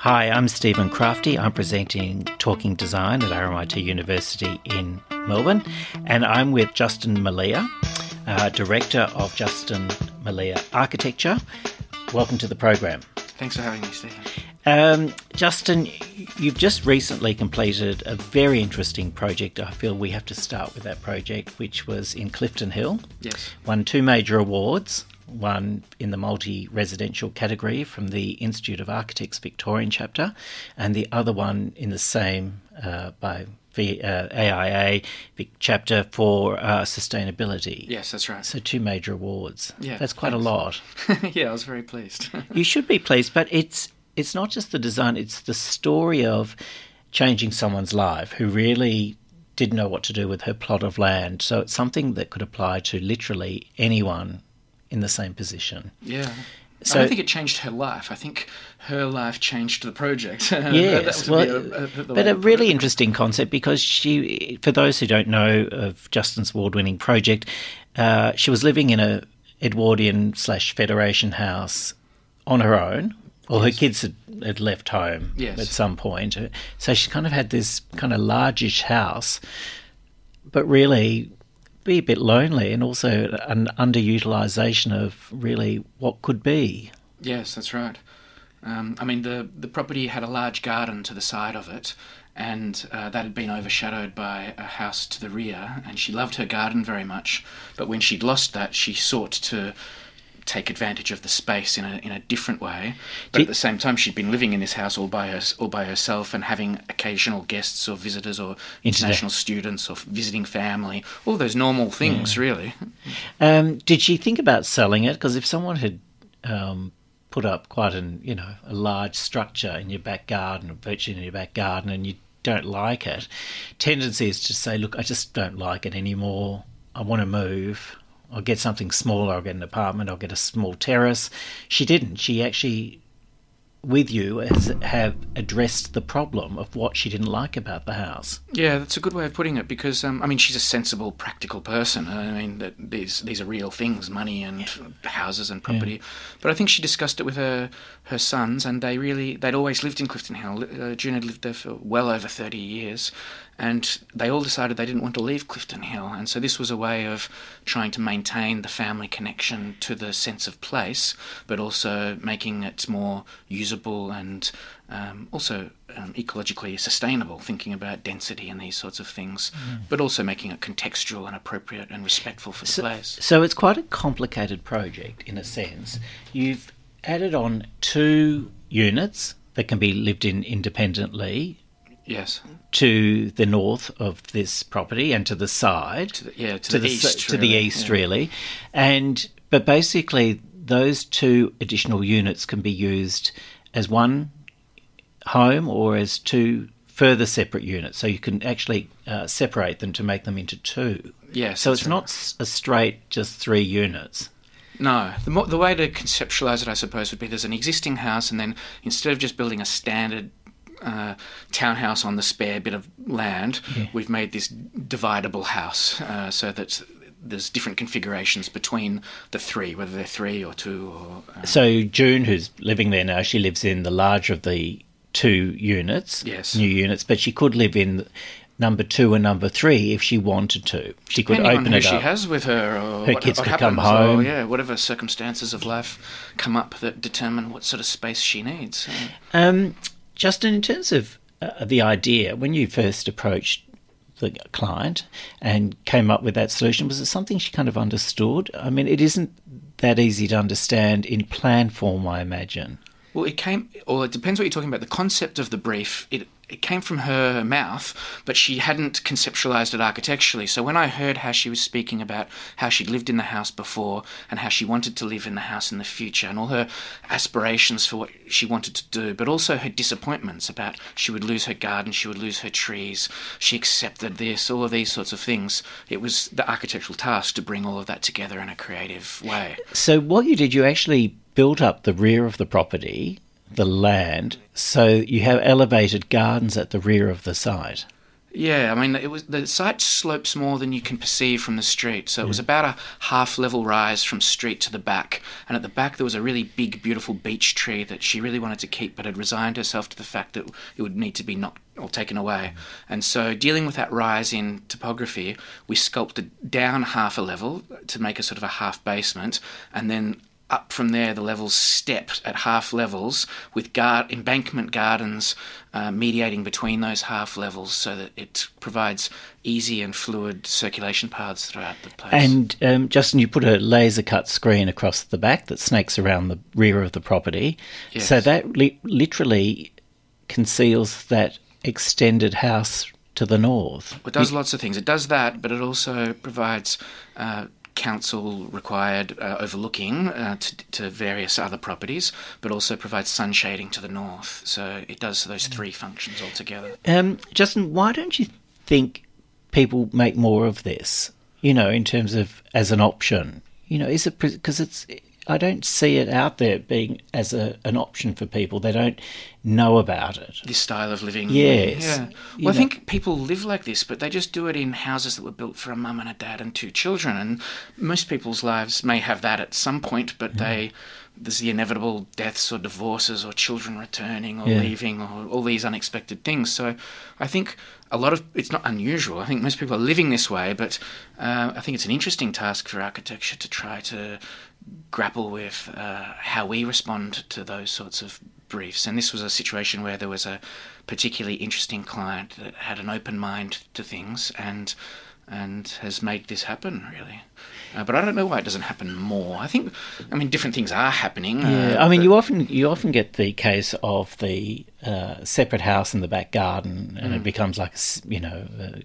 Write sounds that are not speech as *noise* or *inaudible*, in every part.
Hi, I'm Stephen Crafti. I'm presenting Talking Design at RMIT University in Melbourne, and I'm with Justin Mallia, uh, Director of Justin Mallia Architecture. Welcome to the program. Thanks for having me, Stephen. Um, Justin, you've just recently completed a very interesting project. I feel we have to start with that project, which was in Clifton Hill. Yes. Won two major awards one in the multi residential category from the Institute of Architects Victorian chapter, and the other one in the same uh, by the uh, AIA chapter for uh, sustainability. Yes, that's right. So two major awards. Yeah, that's quite thanks. a lot. *laughs* yeah, I was very pleased. *laughs* you should be pleased, but it's it's not just the design; it's the story of changing someone's life who really didn't know what to do with her plot of land. So it's something that could apply to literally anyone in the same position. Yeah. So- I don't think it changed her life. I think her life changed the project. *laughs* Yes, That would be well, a- a- but a really interesting concept because she, for those who don't know of Justin's award-winning project, uh, she was living in a Edwardian slash Federation house on her own. Well, her kids had, had left home Yes. at some point, so she kind of had this kind of largish house, but really be a bit lonely and also an underutilization of really what could be. Yes, that's right. Um, I mean, the the property had a large garden to the side of it, and uh, that had been overshadowed by a house to the rear. And she loved her garden very much, but when she'd lost that, she sought to take advantage of the space in a in a different way. But Did- at the same time, she'd been living in this house all by her all by herself and having occasional guests or visitors or Interna- international students or visiting family. All those normal things, really. Um, did she think about selling it? Because if someone had um, put up quite an, you know, a large structure in your back garden, virtually in your back garden, and you don't like it, tendency is to say, look, I just don't like it anymore. I want to move. I'll get something smaller. I'll get an apartment. I'll get a small terrace. She didn't. She actually, with you, has have addressed the problem of what she didn't like about the house. Yeah, that's a good way of putting it because um, I mean she's a sensible, practical person. I mean that these these are real things, money and houses and property. But I think she discussed it with her her sons, and they really they'd always lived in Clifton Hill. Uh, June had lived there for well over thirty years, and they all decided they didn't want to leave Clifton Hill. And so this was a way of trying to maintain the family connection to the sense of place, but also making it more usable and um, also um, ecologically sustainable, thinking about density and these sorts of things, but also making it contextual and appropriate and respectful for the So, place. so it's quite a complicated project in a sense. You've added on two units that can be lived in independently Yes, to the north of this property and to the side to the, yeah, to, the, s- east, to the really, east yeah. really and but basically those two additional units can be used as one home or as two further separate units? So you can actually uh, separate them to make them into two. Yes, so it's right. not a straight just three units? No, the, mo- the way to conceptualize it, I suppose, would be there's an existing house, and then instead of just building a standard uh, townhouse on the spare bit of land, we've made this dividable house uh, so that there's different configurations between the three, whether they're three or two or. Uh, So June, who's living there now, she lives in the larger of the two units, Yes. new units, but she could live in number two and number three if she wanted to. She could Depending open on who she has with her, or Her what, kids what could come home. or yeah, whatever circumstances of life come up that determine what sort of space she needs. Um, Justin, in terms of uh, the idea, when you first approached the client and came up with that solution, was it something she kind of understood? I mean, it isn't that easy to understand in plan form, I imagine. Well, it came, or it depends what you're talking about. The concept of the brief, it it came from her mouth, but she hadn't conceptualized it architecturally. So when I heard how she was speaking about how she'd lived in the house before and how she wanted to live in the house in the future, and all her aspirations for what she wanted to do, but also her disappointments about she would lose her garden, she would lose her trees, she accepted this, all of these sorts of things. It was the architectural task to bring all of that together in a creative way. So what you did, you actually built up the rear of the property, the land, so you have elevated gardens at the rear of the site. Yeah, I mean, it was the site slopes more than you can perceive from the street. So it was about a half level rise from street to the back. And at the back, there was a really big, beautiful beech tree that she really wanted to keep, but had resigned herself to the fact that it would need to be knocked or taken away. Mm-hmm. And so, dealing with that rise in topography, we sculpted down half a level to make a sort of a half basement, and then up from there, the levels stepped at half levels with guard, embankment gardens uh, mediating between those half levels so that it provides easy and fluid circulation paths throughout the place. And um, Justin, you put a laser cut screen across the back that snakes around the rear of the property. Yes. So that li- literally conceals that extended house to the north. It does lots of things. It does that, but it also provides uh, council required uh, overlooking uh, to, to various other properties, but also provides sun shading to the north. So it does those three functions altogether. Um, Justin, why don't you think people make more of this? You know, in terms of as an option. You know, is it because it's I don't see it out there being as a, an option for people. They don't know about it. This style of living. Yes. Yeah. You Well, I know- think people live like this, but they just do it in houses that were built for a mum and a dad and two children. And most people's lives may have that at some point, but they there's the inevitable deaths or divorces or children returning or Yeah. leaving or all these unexpected things. So I think a lot of it's not unusual. I think most people are living this way, but uh, I think it's an interesting task for architecture to try to grapple with uh, how we respond to those sorts of briefs. And this was a situation where there was a particularly interesting client that had an open mind to things and and has made this happen really. Uh, but I don't know why it doesn't happen more. I think, I mean, different things are happening. Yeah, uh, I mean, you often you often get the case of the uh, separate house in the back garden, and Mm. it becomes like you know, uh,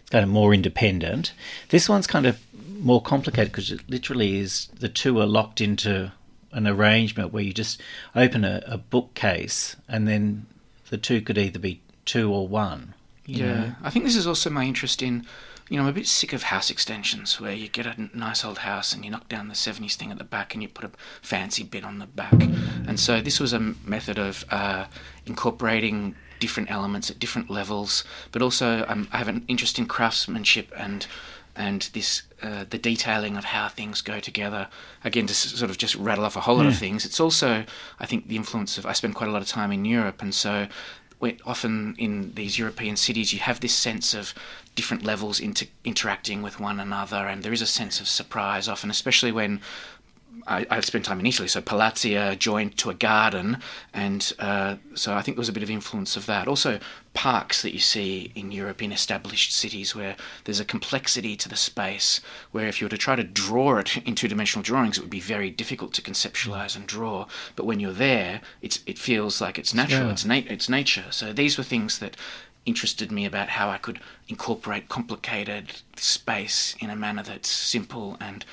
it's kind of more independent. This one's kind of more complicated because it literally is the two are locked into an arrangement where you just open a, a bookcase, and then the two could either be two or one. Yeah, know. I think this is also my interest in. You know, I'm a bit sick of house extensions where you get a nice old house and you knock down the 70s thing at the back and you put a fancy bit on the back. And so this was a method of uh, incorporating different elements at different levels, but also um, I have an interest in craftsmanship and and this uh, the detailing of how things go together. Again, to s- sort of just rattle off a whole lot of things. It's also, I think, the influence of. I spend quite a lot of time in Europe, and so we often in these European cities, you have this sense of different levels inter- interacting with one another, and there is a sense of surprise often, especially when I, I spent time in Italy, so Palazzia joined to a garden, and uh, so I think there was a bit of influence of that. Also, parks that you see in Europe in established cities where there's a complexity to the space, where if you were to try to draw it *laughs* in two dimensional drawings, it would be very difficult to conceptualize and draw. But when you're there, it's, it feels like it's natural, Yeah. it's, na- it's nature. So these were things that interested me about how I could incorporate complicated space in a manner that's simple and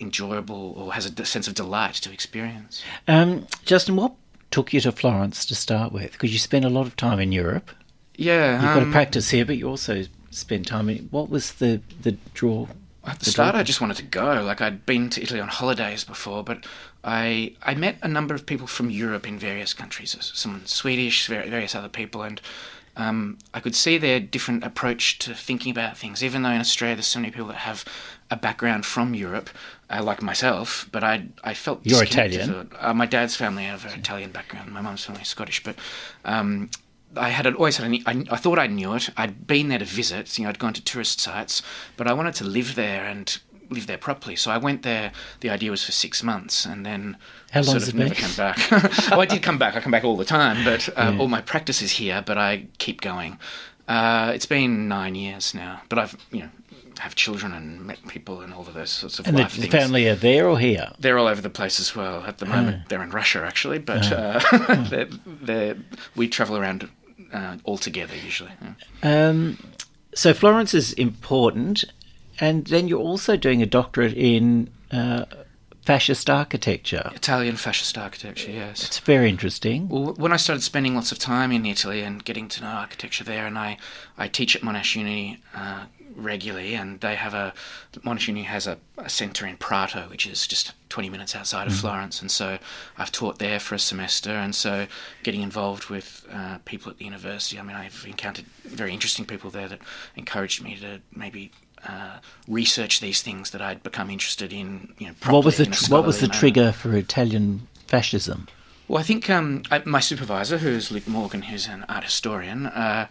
enjoyable or has a sense of delight to experience. Um, Justin, what took you to Florence to start with? Because you spent a lot of time in Europe. Yeah, You've got to um, practice here, but you also spend time in. What was the the draw? At the the start, draw- I just wanted to go. Like I'd been to Italy on holidays before, but I I met a number of people from Europe in various countries. Some Swedish, various other people, and um, I could see their different approach to thinking about things. Even though in Australia there's so many people that have a background from Europe, uh, like myself, but I I felt You're Italian. Uh, my dad's family have an Italian background. My mum's family is Scottish, but. Um, I had always had an, I, I thought I knew it. I'd been there to visit. You know, I'd gone to tourist sites, but I wanted to live there and live there properly. So I went there. The idea was for six months, and then How sort of it never been? came back. *laughs* oh, I did come back. I come back all the time, but uh, Yeah. all my practice is here. But I keep going. Uh, it's been nine years now, but I've you know have children and met people and all of those sorts of And the, life the things. family are there or here? They're all over the place as well. At the moment, they're in Russia actually, but uh, *laughs* they're, they're, we travel around uh, all together usually. yeah. Um, so Florence is important, and then you're also doing a doctorate in uh, fascist architecture. Italian fascist architecture, yes. It's very interesting. Well, when I started spending lots of time in Italy and getting to know architecture there, and I, I teach at Monash Uni uh, regularly, and they have a Monash Uni has a, a centre in Prato, which is just 20 minutes outside of mm. Florence, and so I've taught there for a semester, and so getting involved with uh, people at the university. I mean, I've encountered very interesting people there that encouraged me to maybe uh, research these things that I'd become interested in. You know, what was the what was the manner. trigger for Italian fascism? Well, I think um, I, my supervisor, who's Luke Morgan, who's an art historian, uh,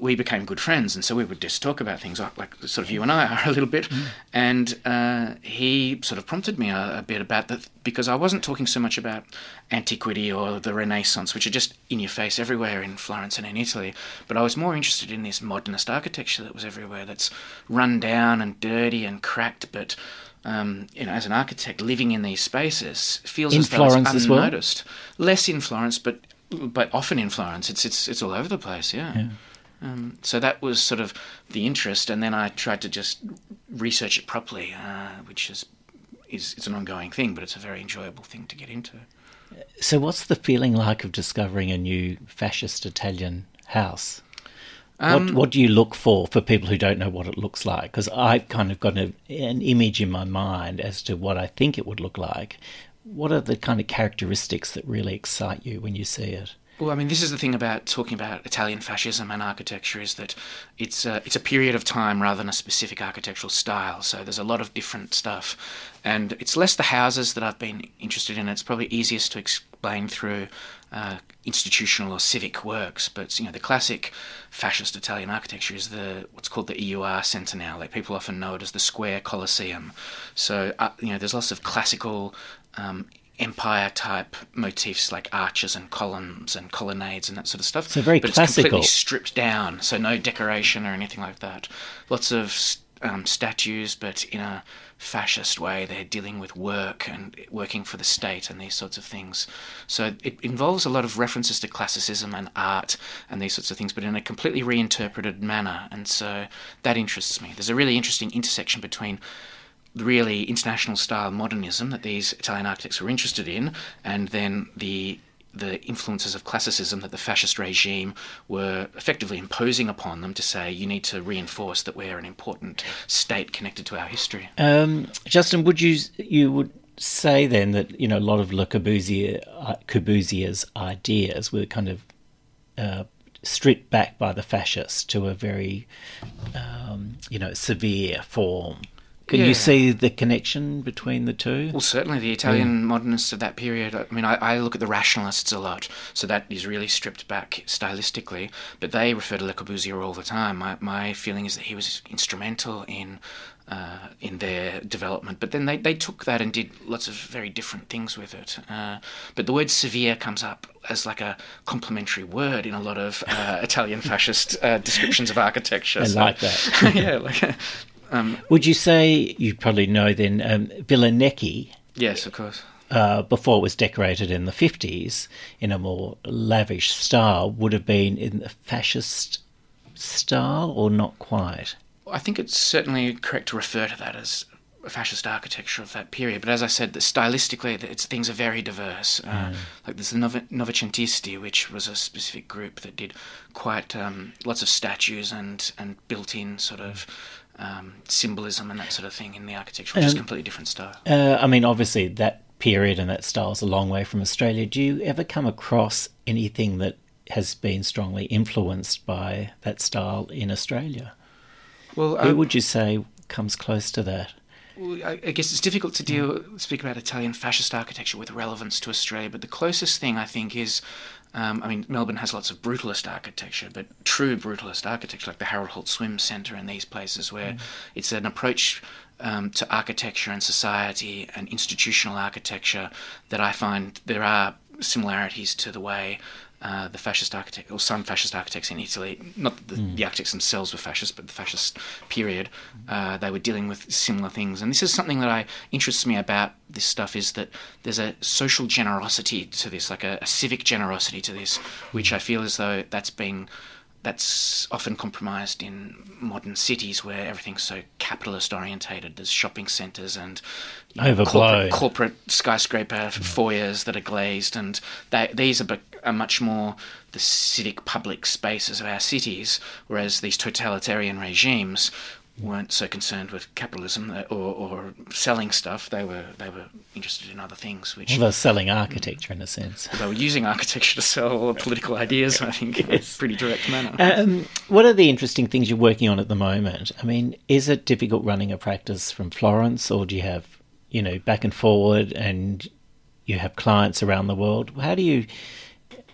we became good friends, and so we would just talk about things like, like sort of you and I are a little bit. Mm. And uh, he sort of prompted me a, a, bit about that because I wasn't talking so much about antiquity or the Renaissance, which are just in your face everywhere in Florence and in Italy, but I was more interested in this modernist architecture that was everywhere, that's run down and dirty and cracked, but. Um, you know, as an architect living in these spaces, feels in as though Florence it's unnoticed. Well? Less in Florence, but but often in Florence, it's it's it's all over the place. yeah. yeah. Um, so that was sort of the interest, and then I tried to just research it properly, uh, which is, is it's an ongoing thing, but it's a very enjoyable thing to get into. So, what's the feeling like of discovering a new fascist Italian house? Um, what, what do you look for for people who don't know what it looks like? Because I've kind of got a, an image in my mind as to what I think it would look like. What are the kind of characteristics that really excite you when you see it? Well, I mean, this is the thing about talking about Italian fascism and architecture is that it's a, it's a period of time rather than a specific architectural style. So there's a lot of different stuff, and it's less the houses that I've been interested in. It's probably easiest to explain through uh, institutional or civic works. But you know, the classic fascist Italian architecture is the what's called the EUR Centre Like people often know it as the Square Colosseum. So uh, you know, there's lots of classical um, empire type motifs like arches and columns and colonnades and that sort of stuff. So very but classical. it's completely stripped down, so no decoration or anything like that. Lots of um, statues, but in a fascist way. They're dealing with work and working for the state and these sorts of things. So it involves a lot of references to classicism and art and these sorts of things, but in a completely reinterpreted manner. And so that interests me. There's a really interesting intersection between really international style modernism that these Italian architects were interested in, and then the the influences of classicism that the fascist regime were effectively imposing upon them to say you need to reinforce that we're an important state connected to our history. Um, Justin, would you you would say then that you know a lot of Le Corbusier uh, Corbusier's ideas were kind of uh, stripped back by the fascists to a very um, you know severe form can yeah. you see the connection between the two? Well, certainly the Italian yeah. modernists of that period. I mean, I, I, look at the rationalists a lot, so that is really stripped back stylistically. But they refer to Le Corbusier all the time. My, my feeling is that he was instrumental in uh, in their development. But then they, they took that and did lots of very different things with it. Uh, but the word severe comes up as like a complimentary word in a lot of uh, *laughs* Italian fascist uh, descriptions of architecture. I so, like that. *laughs* yeah, like um, Would you say you probably know then um, Villa Necchi? Yes, of course. Uh, before it was decorated in the 50s in a more lavish style, would have been in the fascist style or not quite? I think it's certainly correct to refer to that as fascist architecture of that period. But as I said, stylistically, it's, things are very diverse. Uh, mm. Like there's the Novecentisti, which was a specific group that did quite um, lots of statues and, and built-in sort of um, symbolism and that sort of thing in the architecture, which um, is completely different style. Uh, I mean, obviously that period and that style is a long way from Australia. Do you ever come across anything that has been strongly influenced by that style in Australia? Well, who um, would you say comes close to that? I guess it's difficult to deal speak about Italian fascist architecture with relevance to Australia, but the closest thing I think is um, I mean, Melbourne has lots of brutalist architecture, but true brutalist architecture, like the Harold Holt Swim Centre and these places, where mm. it's an approach um, to architecture and society and institutional architecture that I find there are similarities to the way uh, the fascist architect or some fascist architects in Italy, not the, mm. the architects themselves were fascist, but the fascist period, uh, they were dealing with similar things. And this is something that I interests me about this stuff is that there's a social generosity to this, like a, a civic generosity to this, which I feel as though that's been that's often compromised in modern cities where everything's so capitalist orientated. There's shopping centres and you know, corporate, corporate skyscraper foyers that are glazed, and they, these are, are much more the civic public spaces of our cities, whereas these totalitarian regimes weren't so concerned with capitalism uh, or, or selling stuff. They were they were interested in other things, which Well, they're selling architecture in a sense. they were using architecture to sell political ideas. I think in a pretty direct manner. Um, what are the interesting things you're working on at the moment? I mean, is it difficult running a practice from Florence, or do you have, you know, back and forward, and you have clients around the world? How do you,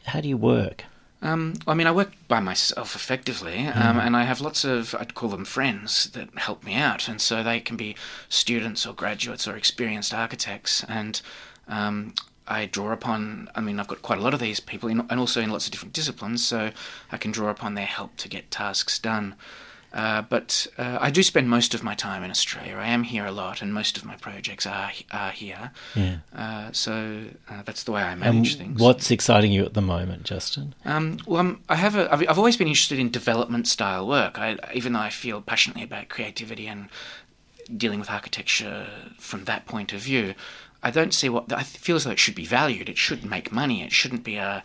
how do you work? Um, I mean, I work by myself effectively, um, and I have lots of, I'd call them friends, that help me out. And so they can be students or graduates or experienced architects. And um, I draw upon, I mean, I've got quite a lot of these people, in, and also in lots of different disciplines, so I can draw upon their help to get tasks done. Uh, but uh, I do spend most of my time in Australia. I am here a lot, and most of my projects are are here. Yeah. Uh, so uh, that's the way I And manage things. what's exciting you at the moment, Justin? Um, well, I'm, I have a, I've, I've always been interested in development style work. I, even though I feel passionately about creativity and dealing with architecture from that point of view, I don't see what I feel as though it should be valued. It should make money. It shouldn't be a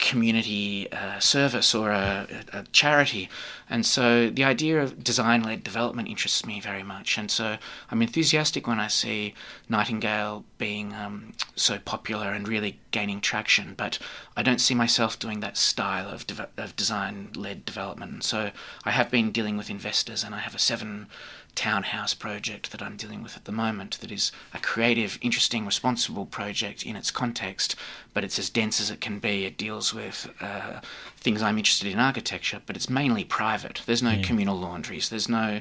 community uh, service or a, a charity. And so the idea of design led development interests me very much. And so I'm enthusiastic when I see Nightingale being um, so popular and really gaining traction. But I don't see myself doing that style of, de- of design led development. So I have been dealing with investors, and I have a seven townhouse project that I'm dealing with at the moment that is a creative, interesting, responsible project in its context, but it's as dense as it can be. It deals with uh, things I'm interested in architecture, but it's mainly private. There's no communal laundries, there's no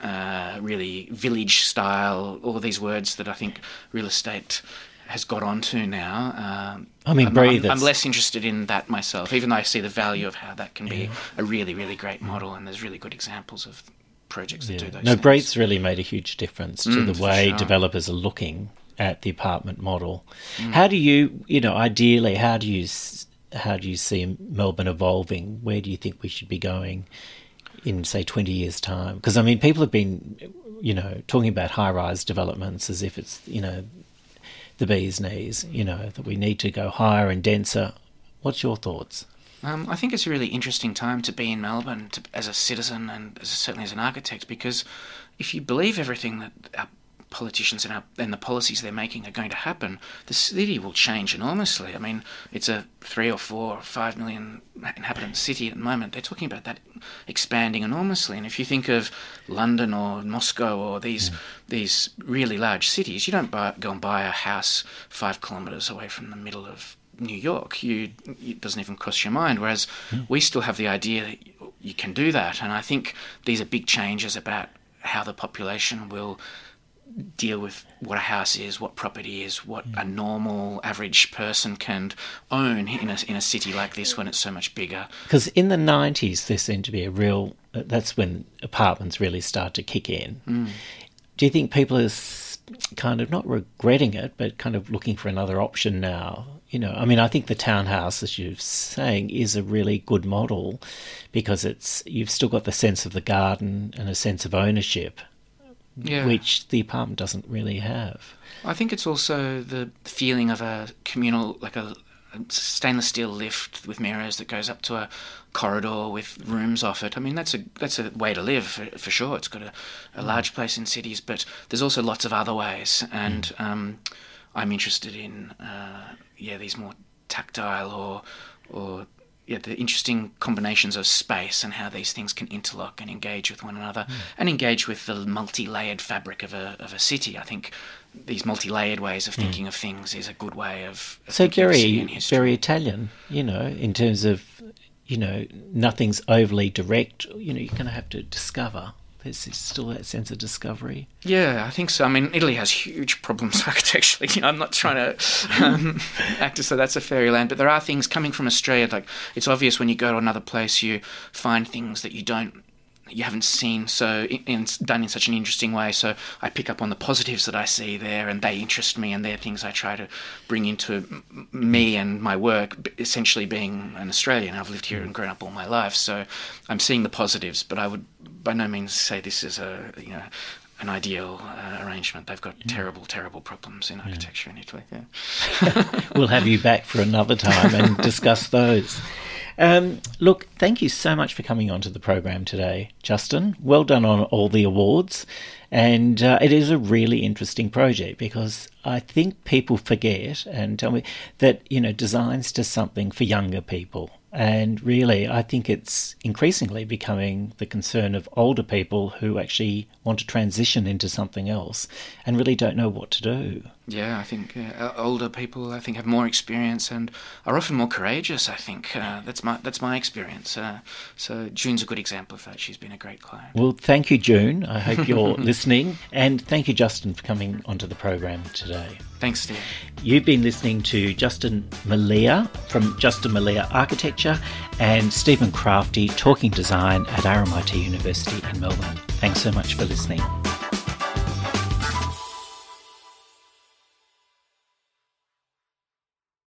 uh, really village style, all these words that I think real estate has got onto now. Um, I mean, I'm, I'm, I'm less interested in that myself, even though I see the value of how that can be a really, really great model, and there's really good examples of projects that do those No, things. Really made a huge difference to Mm, the way sure. developers are looking at the apartment model. Mm. How do you, you know, ideally, how do you how do you see Melbourne evolving? Where do you think we should be going in, say, twenty years' time? Because I mean, people have been, you know, talking about high-rise developments as if it's, you know, the bee's knees. You know, that we need to go higher and denser. What's your thoughts? Um, I think it's a really interesting time to be in Melbourne to, as a citizen and as, certainly as an architect because if you believe everything that our politicians and, our, and the policies they're making are going to happen, the city will change enormously. I mean, it's a three or four or five million inhabitant city at the moment. They're talking about that expanding enormously. And if you think of London or Moscow or these these really large cities, you don't buy, go and buy a house five kilometres away from the middle of New York, you it doesn't even cross your mind. Whereas hmm. we still have the idea that you- can do that, and I think these are big changes about how the population will deal with what a house is, what property is, what a hmm. normal average person can own in a in a city like this when it's so much bigger. Because in the 90s, there seemed to be a real. uh, That's when apartments really start to kick in. Hmm. Do you think people are kind of not regretting it, but kind of looking for another option now? You know, I mean, I think the townhouse, as you're saying, is a really good model because it's you've still got the sense of the garden and a sense of ownership, Yeah, which the apartment doesn't really have. I think it's also the feeling of a communal, like a, a stainless steel lift with mirrors that goes up to a corridor with rooms off it. I mean, that's a that's a way to live for, for sure. It's got a, a large place in cities, but there's also lots of other ways, and um, I'm interested in uh, yeah these more tactile or or yeah, the interesting combinations of space and how these things can interlock and engage with one another hmm. and engage with the multi-layered fabric of a of a city. I think these multi-layered ways of hmm. thinking of things is a good way of, of So thinking of very, very Italian, you know, in terms of, you know, nothing's overly direct. You know, you're going to have to discover. There's still that sense of discovery. Yeah, I think so. I mean, Italy has huge problems *laughs* architecturally. I'm not trying to um, *laughs* act as though that's a fairyland, but there are things coming from Australia. Like it's obvious when you go to another place, you find things that you don't you haven't seen so in, in, done in such an interesting way. So I pick up on the positives that I see there, and they interest me, and they're things I try to bring into me and my work. Essentially, being an Australian, I've lived here and grown up all my life, so I'm seeing the positives. But I would by no means say this is a you know an ideal uh, arrangement. They've got yeah. terrible, terrible problems in architecture yeah. in Italy. Yeah. *laughs* we'll have you back for another time and *laughs* discuss those. Um, look, thank you so much for coming onto the program today, Justin. Well done on all the awards. And uh, it is a really interesting project because I think people forget and tell me that, you know, design's just something for younger people. And really, I think it's increasingly becoming the concern of older people who actually want to transition into something else and really don't know what to do. Yeah, I think uh, older people, I think, have more experience and are often more courageous. I think uh, that's my that's my experience. Uh, so June's a good example of that. She's been a great client. Well, thank you, June. I hope you're *laughs* listening, and thank you, Justin, for coming onto the program today. Thanks, Steve. You've been listening to Justin Mallia from Justin Mallia Architecture and Stephen Crafti talking design at RMIT University in Melbourne. Thanks so much for listening.